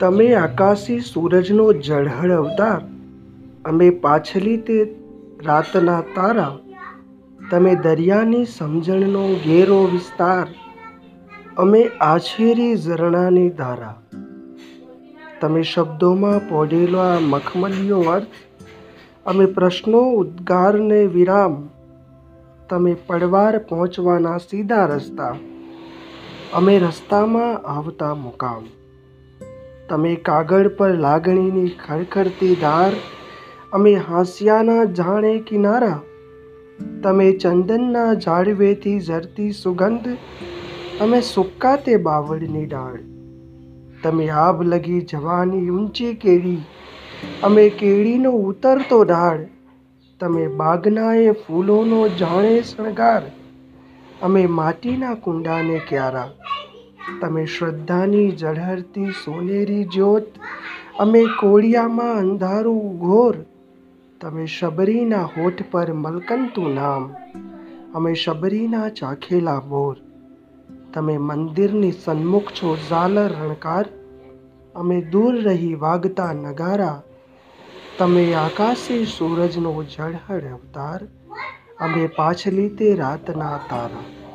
તમે આકાશી સૂરજનો ઝળહળ અવતાર, અમે પાછલી તે રાતના તારા, તમે દરિયાની સમજણનો ઘેરો વિસ્તાર, અમે આછેરી ઝરણાની ધારા. તમે શબ્દોમાં પોઢેલો આ મખમલિયો અર્થ, અમે પ્રશ્નો ઉદ્ગારને વિરામ, તમે પડવાર પહોંચવાના સીધા રસ્તા, અમે રસ્તામાં આવતા મુકામ. તમે કાગળ પર લાગણીની ખડખડતી ધાર, અમે હાંસિયાના જાણે કિનારા, તમે ચંદનના ઝાડવેથી ઝરતી સુગંધ, અમે સુકા તે બાવળની ડાળ. તમે આભ લગી જવાની ઊંચી કેળી અમે કેળીનો ઉતરતો ઢાળ. તમે બાગનાએ ફૂલોનો જાણે શણગાર, અમે માટીના કુંડાને ક્યારા. તમે શ્રદ્ધાની ઝળહળતી સોનેરી જ્યોત, અમે કોળિયામાં અંધારું ઘોર, તમે શબરીના હોઠ પર મલકંતું નામ, અમે શબરીના ચાખેલા બોર તમે મંદિરની સન્મુખ છો ઝાલર રણકાર, અમે દૂર રહી વાગતા નગારા, તમે આકાશી સૂરજનો ઝળહળ અવતાર, અમે પાછલી તે રાતના તારા.